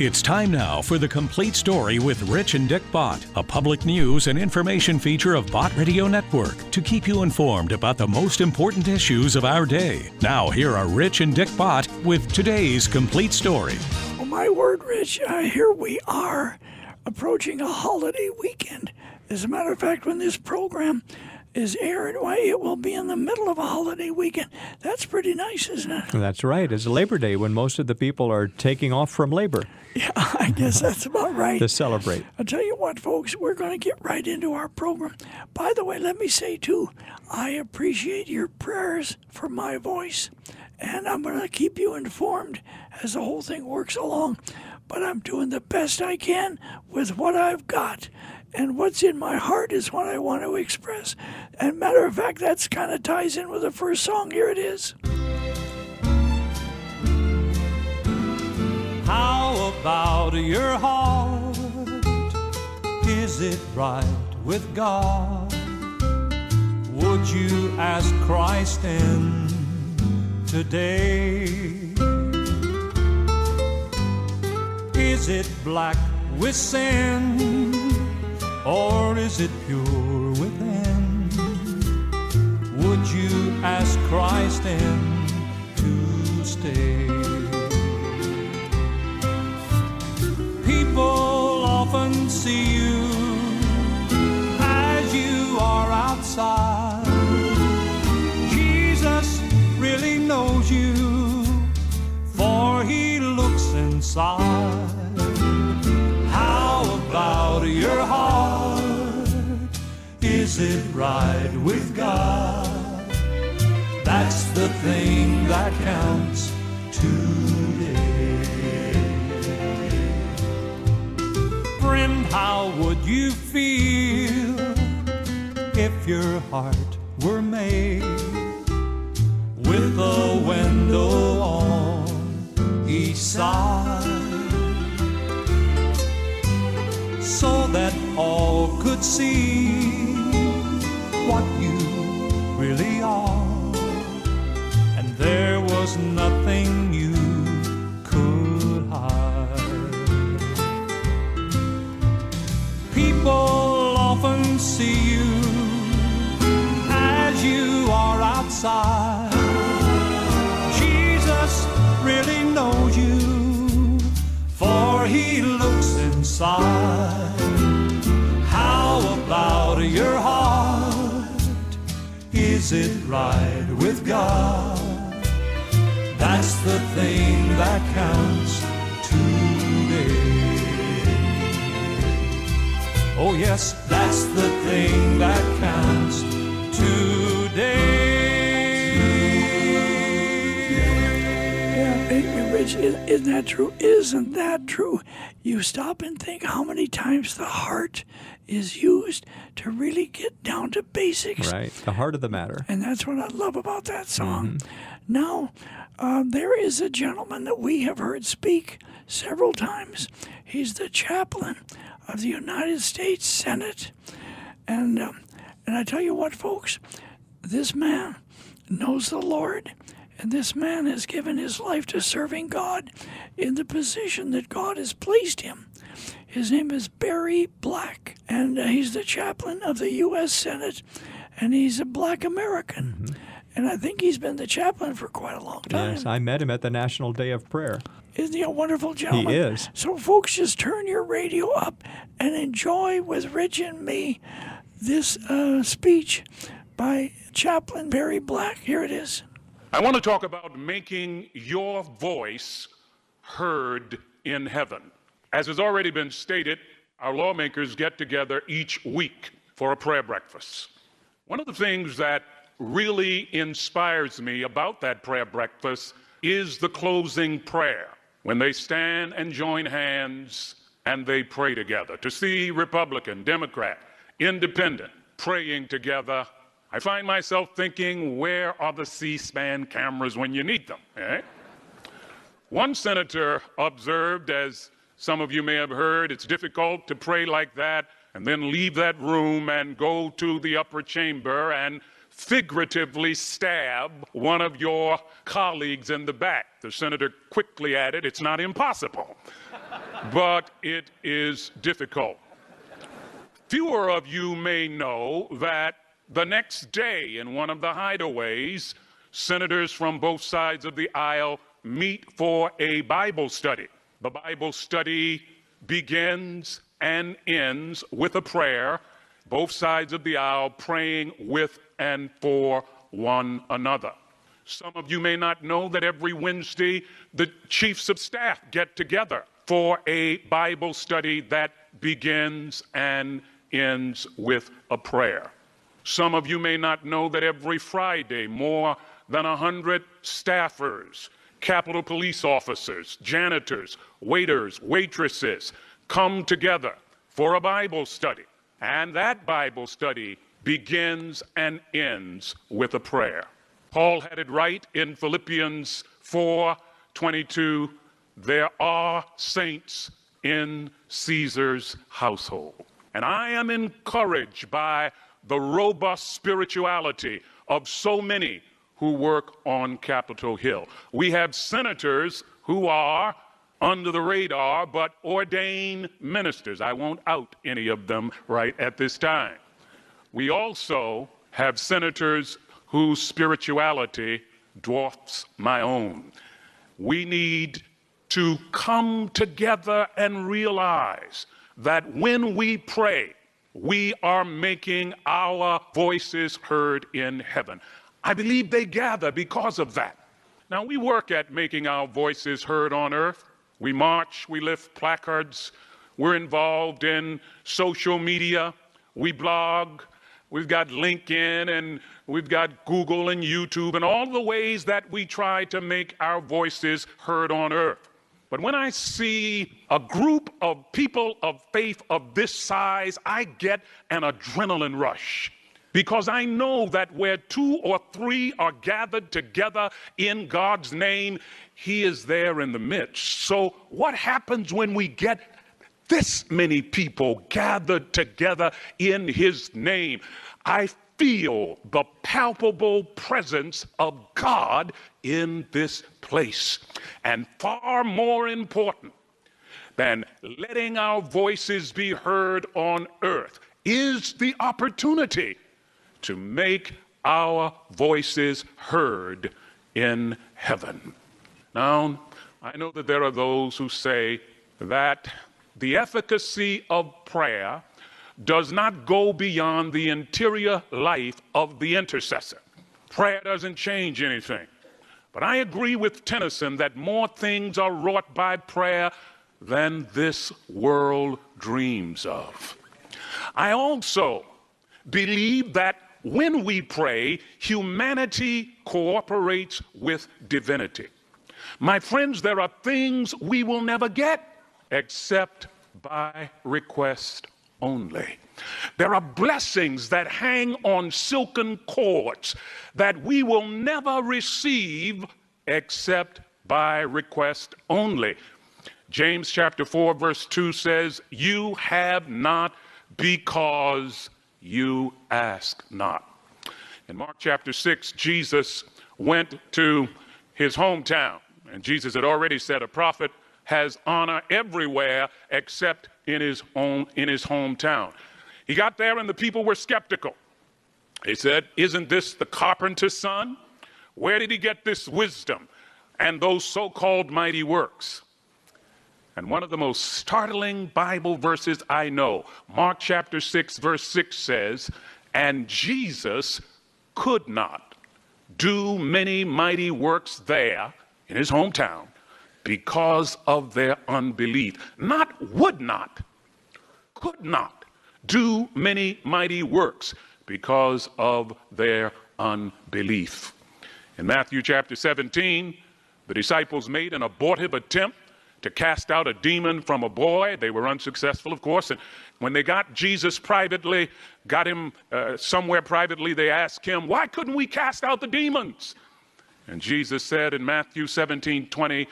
It's time now for the complete story with Rich and Dick Bott, a public news and information feature of Bott Radio Network to keep you informed about the most important issues of our day. Now, here are Rich and Dick Bott with today's complete story. Well, my word, Rich, uh, here we are approaching a holiday weekend. As a matter of fact, when this program is aired, why, it will be in the middle of a holiday weekend. That's pretty nice, isn't it? That's right. It's Labor Day when most of the people are taking off from labor Yeah, I guess that's about right. to celebrate. I'll tell you what, folks, we're going to get right into our program. By the way, let me say, too, I appreciate your prayers for my voice, and I'm going to keep you informed as the whole thing works along. But I'm doing the best I can with what I've got. And what's in my heart is what I want to express. And matter of fact, that's kind of ties in with the first song. Here it is. How about your heart? Is it right with God? Would you ask Christ in today? Is it black with sin? Or is it pure within? Would you ask Christ in to stay? People often see you as you are outside. Jesus really knows you, for he looks inside. Right with God? That's the thing that counts today. Friend, how would you feel if your heart were made with a window on each side so that all could see see you as you are outside. Jesus really knows you, for he looks inside. How about your heart? Is it right with God? That's the thing that counts Oh, yes, that's the thing that counts today. Yeah, hey, hey, Rich, is- isn't that true? Isn't that true? You stop and think how many times the heart is used to really get down to basics. Right. The heart of the matter. And that's what I love about that song. Now, uh, there is a gentleman that we have heard speak several times. He's the chaplain of the United States Senate. And, um, and I tell you what, folks, this man knows the Lord. And this man has given his life to serving God in the position that God has placed him. His name is Barry Black, and uh, he's the chaplain of the U.S. Senate, and he's a black American. And I think he's been the chaplain for quite a long time. Yes, I met him at the National Day of Prayer. Isn't he a wonderful gentleman? He is. So, folks, just turn your radio up and enjoy with Rich and me this uh, speech by Chaplain Barry Black. Here it is. I want to talk about making your voice heard in heaven. As has already been stated, our lawmakers get together each week for a prayer breakfast. One of the things that really inspires me about that prayer breakfast is the closing prayer when they stand and join hands and they pray together. To see Republican, Democrat, Independent praying together, I find myself thinking, where are the C SPAN cameras when you need them? eh? One senator observed, as some of you may have heard, it's difficult to pray like that and then leave that room and go to the upper chamber and figuratively stab one of your colleagues in the back. The senator quickly added, It's not impossible. but it is difficult. Fewer of you may know that the next day, in one of the hideaways, senators from both sides of the aisle meet for a Bible study. The Bible study begins and ends with a prayer, both sides of the aisle praying with and for one another. Some of you may not know that every Wednesday the chiefs of staff get together for a Bible study that begins and ends with a prayer. Some of you may not know that every Friday more than a hundred staffers, Capitol police officers, janitors, waiters, waitresses come together for a Bible study. And that Bible study begins and ends with a prayer. Paul had it right in Philippians 4 22. There are saints in Caesar's household. And I am encouraged by the robust spirituality of so many who work on Capitol Hill. We have senators who are under the radar but ordained ministers. I won't out any of them right at this time. We also have senators whose spirituality dwarfs my own. We need to come together and realize that when we pray, we are making our voices heard in heaven. I believe they gather because of that. Now, we work at making our voices heard on earth. We march, we lift placards, we're involved in social media, we blog, we've got LinkedIn, and we've got Google and YouTube, and all the ways that we try to make our voices heard on earth. But when I see a group of people of faith of this size, I get an adrenaline rush because I know that where two or three are gathered together in God's name, He is there in the midst. So, what happens when we get this many people gathered together in His name? I feel the palpable presence of God in this place. And far more important than letting our voices be heard on earth is the opportunity to make our voices heard in heaven. Now, I know that there are those who say that the efficacy of prayer does not go beyond the interior life of the intercessor. Prayer doesn't change anything. But I agree with Tennyson that more things are wrought by prayer than this world dreams of. I also believe that when we pray, humanity cooperates with divinity. My friends, there are things we will never get except by request only. There are blessings that hang on silken cords that we will never receive except by request only. James chapter 4, verse 2 says, You have not because you ask not. In Mark chapter 6, Jesus went to his hometown, and Jesus had already said, A prophet has honor everywhere except in his own in his hometown. He got there and the people were skeptical. They said, "Isn't this the carpenter's son? Where did he get this wisdom and those so-called mighty works?" And one of the most startling Bible verses I know, Mark chapter 6 verse 6 says, "And Jesus could not do many mighty works there in his hometown because of their unbelief. Not would not, could not do many mighty works because of their unbelief. In Matthew chapter 17, the disciples made an abortive attempt to cast out a demon from a boy. They were unsuccessful, of course. And when they got Jesus privately, got him uh, somewhere privately, they asked him, Why couldn't we cast out the demons? And Jesus said in Matthew 17 20,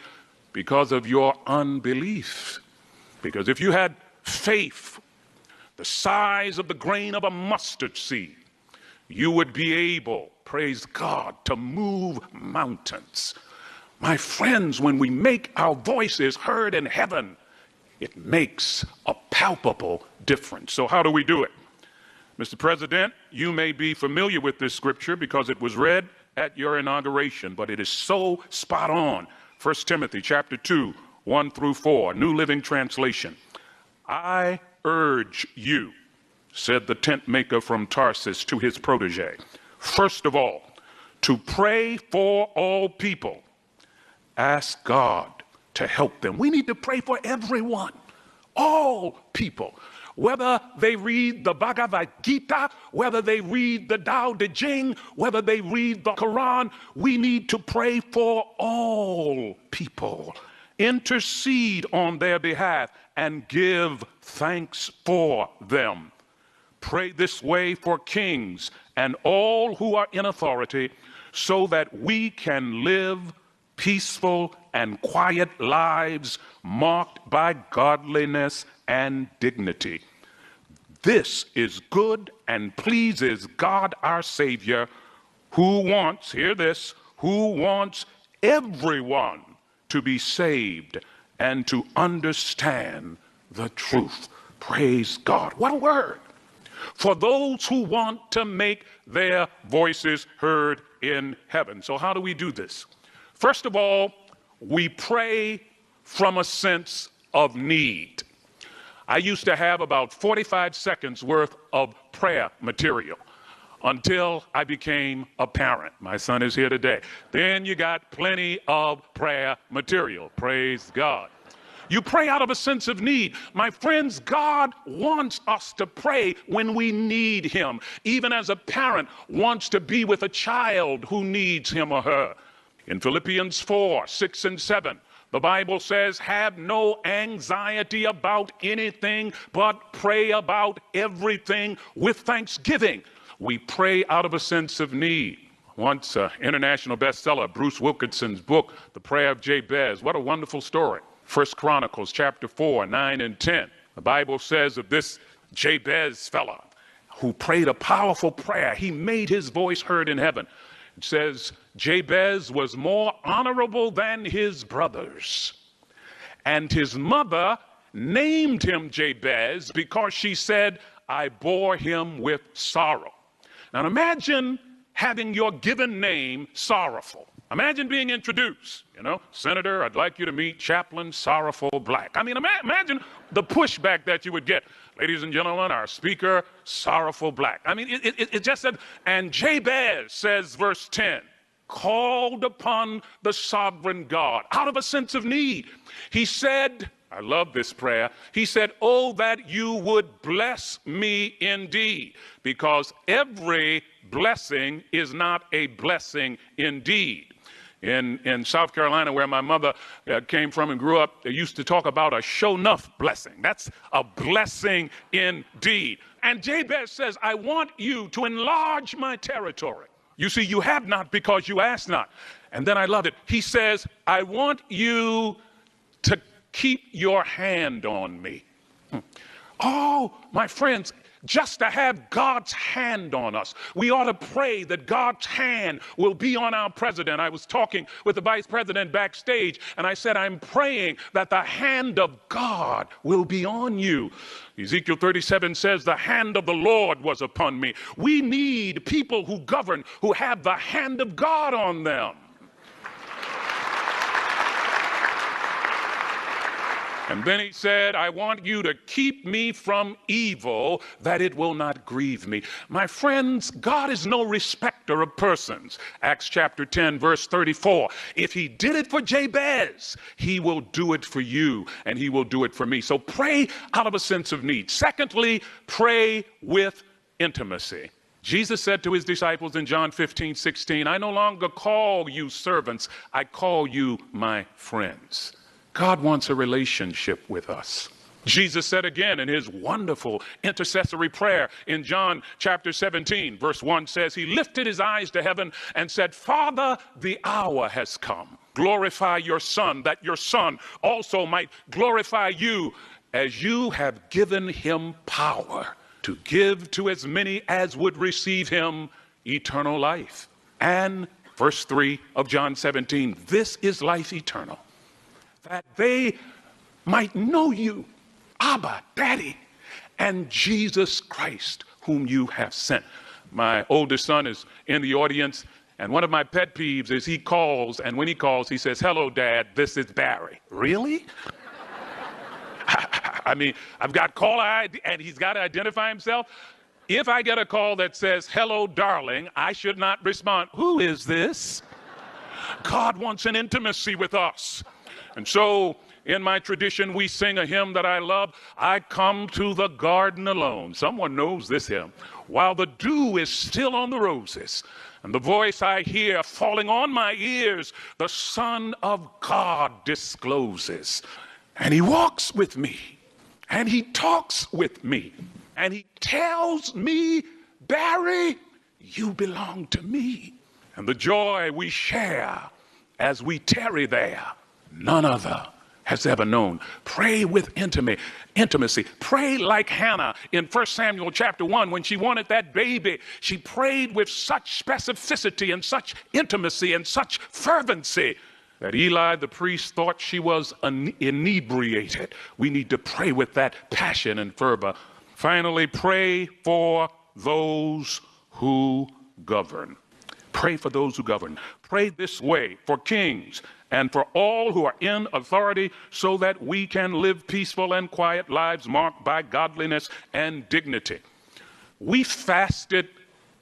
because of your unbelief. Because if you had faith the size of the grain of a mustard seed, you would be able, praise God, to move mountains. My friends, when we make our voices heard in heaven, it makes a palpable difference. So, how do we do it? Mr. President, you may be familiar with this scripture because it was read at your inauguration, but it is so spot on. 1 Timothy chapter 2, 1 through 4, New Living Translation. I urge you, said the tent maker from Tarsus to his protege, first of all, to pray for all people. Ask God to help them. We need to pray for everyone, all people whether they read the Bhagavad Gita, whether they read the Tao Te Ching, whether they read the Quran, we need to pray for all people, intercede on their behalf, and give thanks for them. Pray this way for kings and all who are in authority so that we can live peaceful and quiet lives marked by godliness and dignity. This is good and pleases God our Savior, who wants, hear this, who wants everyone to be saved and to understand the truth. Praise God. What a word. For those who want to make their voices heard in heaven. So, how do we do this? First of all, we pray from a sense of need. I used to have about 45 seconds worth of prayer material until I became a parent. My son is here today. Then you got plenty of prayer material. Praise God. You pray out of a sense of need. My friends, God wants us to pray when we need Him, even as a parent wants to be with a child who needs him or her. In Philippians 4 6 and 7, the Bible says, have no anxiety about anything, but pray about everything with thanksgiving. We pray out of a sense of need. Once, uh, international bestseller, Bruce Wilkinson's book, The Prayer of Jabez. What a wonderful story. First Chronicles chapter 4, 9 and 10. The Bible says of this Jabez fella who prayed a powerful prayer, he made his voice heard in heaven. Says, Jabez was more honorable than his brothers. And his mother named him Jabez because she said, I bore him with sorrow. Now imagine having your given name sorrowful. Imagine being introduced, you know, Senator, I'd like you to meet Chaplain Sorrowful Black. I mean, ima- imagine the pushback that you would get. Ladies and gentlemen, our speaker, Sorrowful Black. I mean, it, it, it just said, and Jabez says, verse 10, called upon the sovereign God out of a sense of need. He said, I love this prayer. He said, Oh, that you would bless me indeed, because every blessing is not a blessing indeed. In, in South Carolina, where my mother uh, came from and grew up, they used to talk about a show enough blessing. That's a blessing indeed. And Jabez says, I want you to enlarge my territory. You see, you have not because you ask not. And then I love it. He says, I want you to keep your hand on me. Hmm. Oh, my friends, just to have God's hand on us. We ought to pray that God's hand will be on our president. I was talking with the vice president backstage, and I said, I'm praying that the hand of God will be on you. Ezekiel 37 says, The hand of the Lord was upon me. We need people who govern who have the hand of God on them. And then he said, I want you to keep me from evil, that it will not grieve me. My friends, God is no respecter of persons. Acts chapter 10, verse 34. If he did it for Jabez, he will do it for you, and he will do it for me. So pray out of a sense of need. Secondly, pray with intimacy. Jesus said to his disciples in John 15, 16, I no longer call you servants, I call you my friends. God wants a relationship with us. Jesus said again in his wonderful intercessory prayer in John chapter 17, verse 1 says, He lifted his eyes to heaven and said, Father, the hour has come. Glorify your Son, that your Son also might glorify you as you have given him power to give to as many as would receive him eternal life. And verse 3 of John 17, this is life eternal that they might know you, Abba, Daddy, and Jesus Christ, whom you have sent. My oldest son is in the audience, and one of my pet peeves is he calls, and when he calls, he says, Hello, Dad, this is Barry. Really? I mean, I've got call ID, and he's got to identify himself. If I get a call that says, Hello, darling, I should not respond. Who is this? God wants an intimacy with us. And so, in my tradition, we sing a hymn that I love I come to the garden alone. Someone knows this hymn. While the dew is still on the roses, and the voice I hear falling on my ears, the Son of God discloses. And he walks with me, and he talks with me, and he tells me, Barry, you belong to me. And the joy we share as we tarry there, none other has ever known. Pray with intimacy. Intimacy. Pray like Hannah in 1 Samuel chapter 1 when she wanted that baby. She prayed with such specificity and such intimacy and such fervency that Eli the priest thought she was inebriated. We need to pray with that passion and fervor. Finally, pray for those who govern. Pray for those who govern. Pray this way for kings and for all who are in authority so that we can live peaceful and quiet lives marked by godliness and dignity. We fasted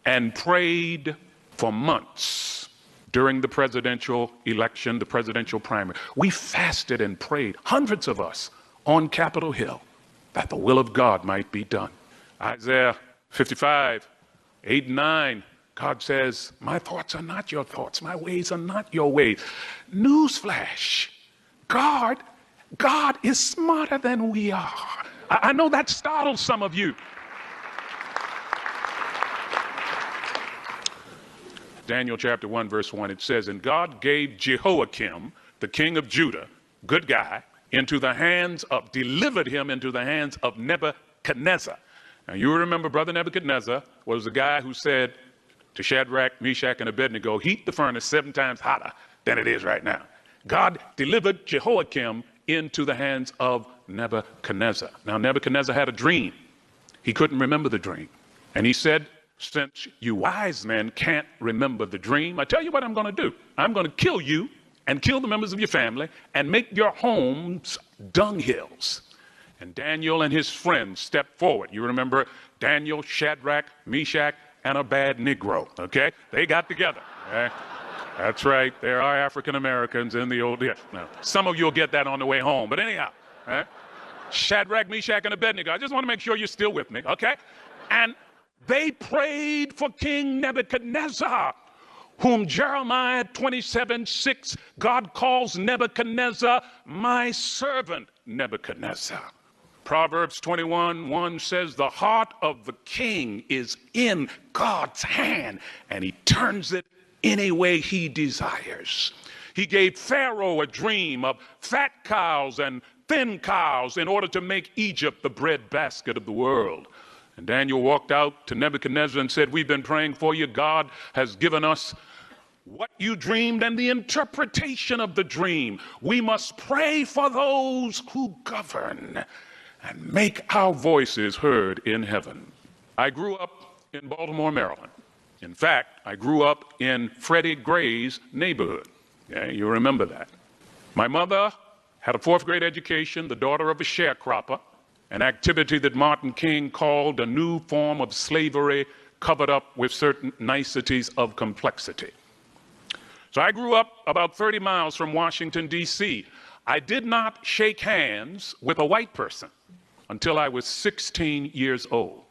and prayed for months during the presidential election, the presidential primary. We fasted and prayed, hundreds of us, on Capitol Hill, that the will of God might be done. Isaiah 55, 8 and 9 God says, My thoughts are not your thoughts, my ways are not your ways. Newsflash God, God is smarter than we are. I, I know that startles some of you. Daniel chapter 1, verse 1, it says, And God gave Jehoiakim, the king of Judah, good guy, into the hands of, delivered him into the hands of Nebuchadnezzar. Now you remember Brother Nebuchadnezzar was the guy who said, to Shadrach, Meshach, and Abednego, heat the furnace seven times hotter than it is right now. God delivered Jehoiakim into the hands of Nebuchadnezzar. Now, Nebuchadnezzar had a dream. He couldn't remember the dream. And he said, Since you wise men can't remember the dream, I tell you what I'm going to do. I'm going to kill you and kill the members of your family and make your homes dunghills. And Daniel and his friends stepped forward. You remember Daniel, Shadrach, Meshach, and a bad Negro. Okay? They got together. Okay? That's right. There are African Americans in the old. Yeah. Some of you will get that on the way home. But anyhow, right? Shadrach, Meshach, and Abednego. I just want to make sure you're still with me, okay? And they prayed for King Nebuchadnezzar, whom Jeremiah 27 6, God calls Nebuchadnezzar my servant Nebuchadnezzar. Proverbs 21 1 says, The heart of the king is in God's hand, and he turns it any way he desires. He gave Pharaoh a dream of fat cows and thin cows in order to make Egypt the breadbasket of the world. And Daniel walked out to Nebuchadnezzar and said, We've been praying for you. God has given us what you dreamed and the interpretation of the dream. We must pray for those who govern and make our voices heard in heaven. I grew up in Baltimore, Maryland. In fact, I grew up in Freddie Gray's neighborhood. Yeah, you remember that. My mother had a fourth grade education, the daughter of a sharecropper, an activity that Martin King called a new form of slavery covered up with certain niceties of complexity. So I grew up about 30 miles from Washington, D.C. I did not shake hands with a white person until I was 16 years old.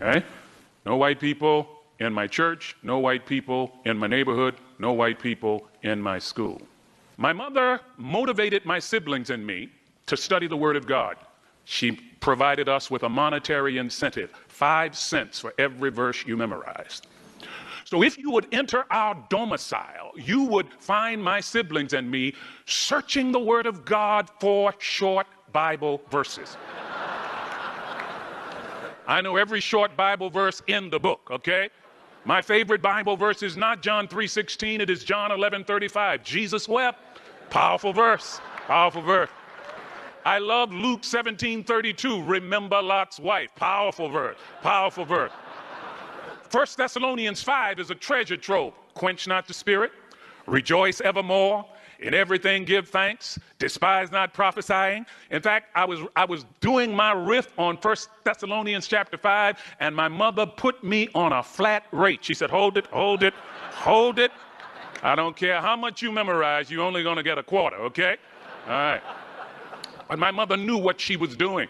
Okay? No white people in my church, no white people in my neighborhood, no white people in my school. My mother motivated my siblings and me to study the Word of God. She provided us with a monetary incentive, five cents for every verse you memorized. So if you would enter our domicile, you would find my siblings and me searching the Word of God for short Bible verses. I know every short Bible verse in the book, okay? My favorite Bible verse is not John 3:16, it is John 11:35. Jesus wept. Powerful verse. Powerful verse. I love Luke 17 32. Remember Lot's wife. Powerful verse. Powerful verse. 1 Thessalonians 5 is a treasure trove. Quench not the spirit, rejoice evermore. In everything give thanks, despise not prophesying. In fact, I was I was doing my riff on First Thessalonians chapter 5, and my mother put me on a flat rate. She said, Hold it, hold it, hold it. I don't care how much you memorize, you're only gonna get a quarter, okay? All right. But my mother knew what she was doing.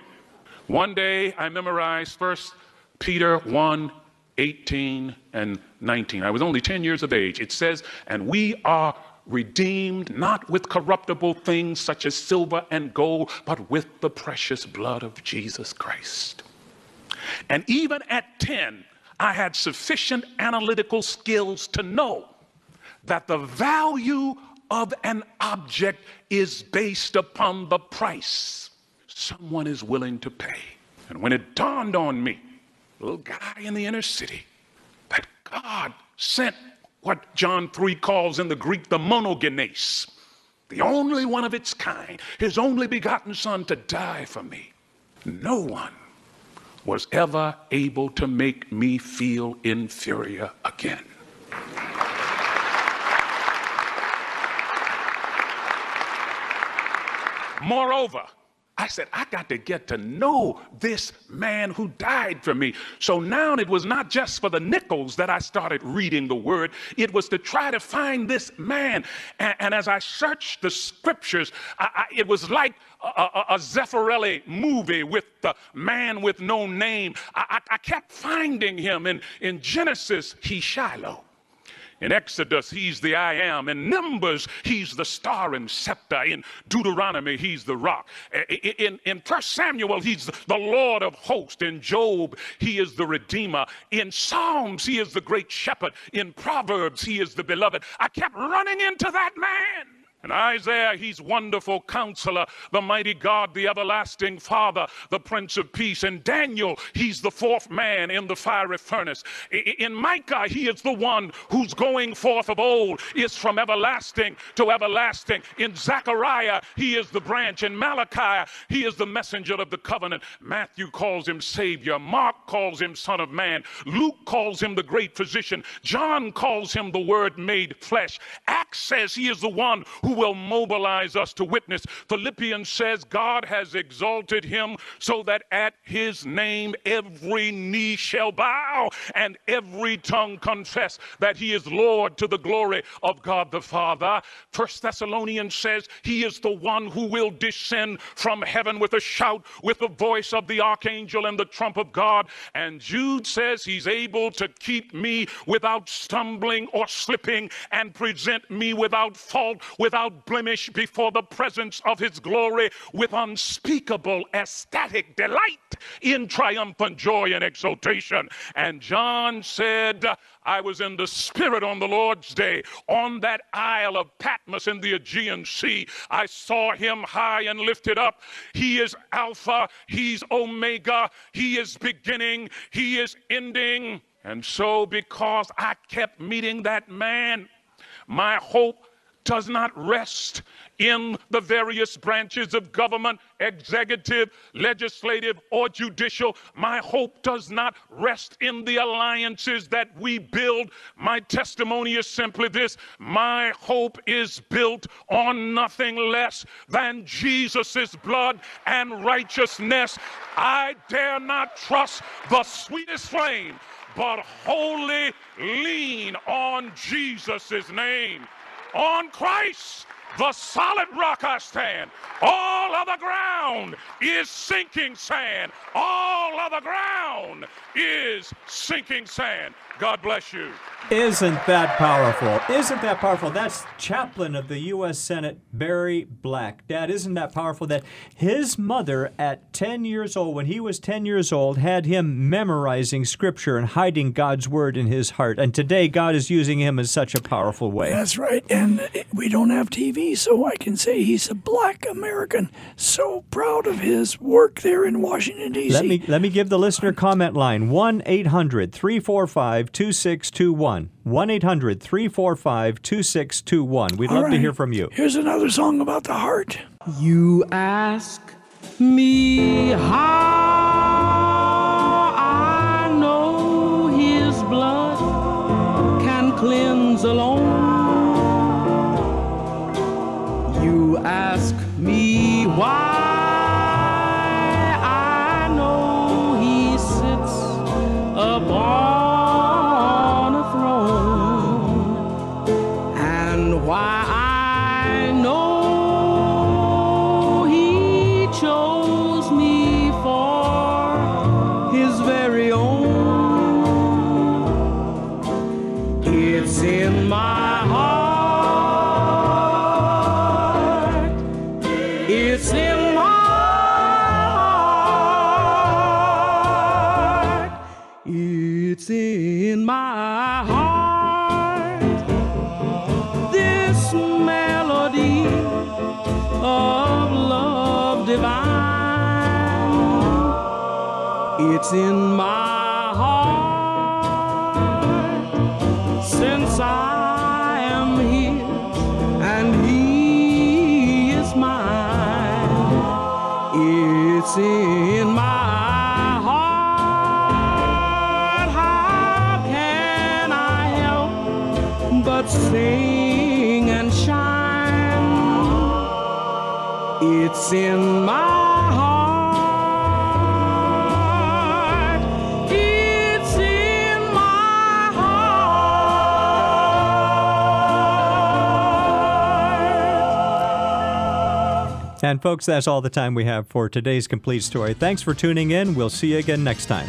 One day I memorized First Peter 1 18 and 19. I was only 10 years of age. It says, And we are redeemed not with corruptible things such as silver and gold, but with the precious blood of Jesus Christ. And even at 10, I had sufficient analytical skills to know that the value of an object is based upon the price someone is willing to pay. And when it dawned on me, little guy in the inner city, that God sent what John 3 calls in the Greek the monogenes, the only one of its kind, his only begotten son to die for me. No one was ever able to make me feel inferior again. Moreover, I said, I got to get to know this man who died for me. So now it was not just for the nickels that I started reading the word, it was to try to find this man. And, and as I searched the scriptures, I, I, it was like a, a, a, Zeffirelli movie with the man with no name. I, I kept finding him in, in Genesis, he's Shiloh. In Exodus, he's the I am. In Numbers, he's the star and scepter. In Deuteronomy, he's the rock. In, in 1 Samuel, he's the Lord of hosts. In Job, he is the Redeemer. In Psalms, he is the great shepherd. In Proverbs, he is the beloved. I kept running into that man. In Isaiah, he's wonderful counselor, the mighty God, the everlasting Father, the Prince of Peace. And Daniel, he's the fourth man in the fiery furnace. In Micah, he is the one who's going forth of old, is from everlasting to everlasting. In Zechariah, he is the branch. In Malachi, he is the messenger of the covenant. Matthew calls him Savior. Mark calls him Son of Man. Luke calls him the great physician. John calls him the Word made flesh. Acts says he is the one who who will mobilize us to witness. Philippians says God has exalted him so that at his name every knee shall bow and every tongue confess that he is Lord to the glory of God the Father. First Thessalonians says he is the one who will descend from heaven with a shout, with the voice of the archangel and the trump of God. And Jude says he's able to keep me without stumbling or slipping and present me without fault, without without blemish before the presence of his glory with unspeakable ecstatic delight in triumphant joy and exultation. And John said, I was in the Spirit on the Lord's day on that Isle of Patmos in the Aegean Sea. I saw him high and lifted up. He is Alpha, he's Omega, he is beginning, he is ending. And so, because I kept meeting that man, my hope does not rest in the various branches of government, executive, legislative, or judicial. My hope does not rest in the alliances that we build. My testimony is simply this my hope is built on nothing less than Jesus' blood and righteousness. I dare not trust the sweetest flame, but wholly lean on Jesus' name on Christ, the solid rock I stand. All other ground is sinking sand. All other ground is sinking sand. God bless you. Isn't that powerful? Isn't that powerful? That's chaplain of the U.S. Senate, Barry Black. Dad, isn't that powerful that his mother, at 10 years old, when he was 10 years old, had him memorizing scripture and hiding God's word in his heart. And today, God is using him in such a powerful way. That's right. And we don't have TV, so I can say he's a black American. So proud of his work there in Washington, D.C. Let me, let me give the listener comment line 1 800 345 2621. 1 800 345 2621. We'd love right. to hear from you. Here's another song about the heart. You ask me how I know his blood can cleanse alone. It's in my heart since I am here and he is mine. It's in my heart. How can I help but sing and shine? It's in And folks, that's all the time we have for today's complete story. Thanks for tuning in. We'll see you again next time.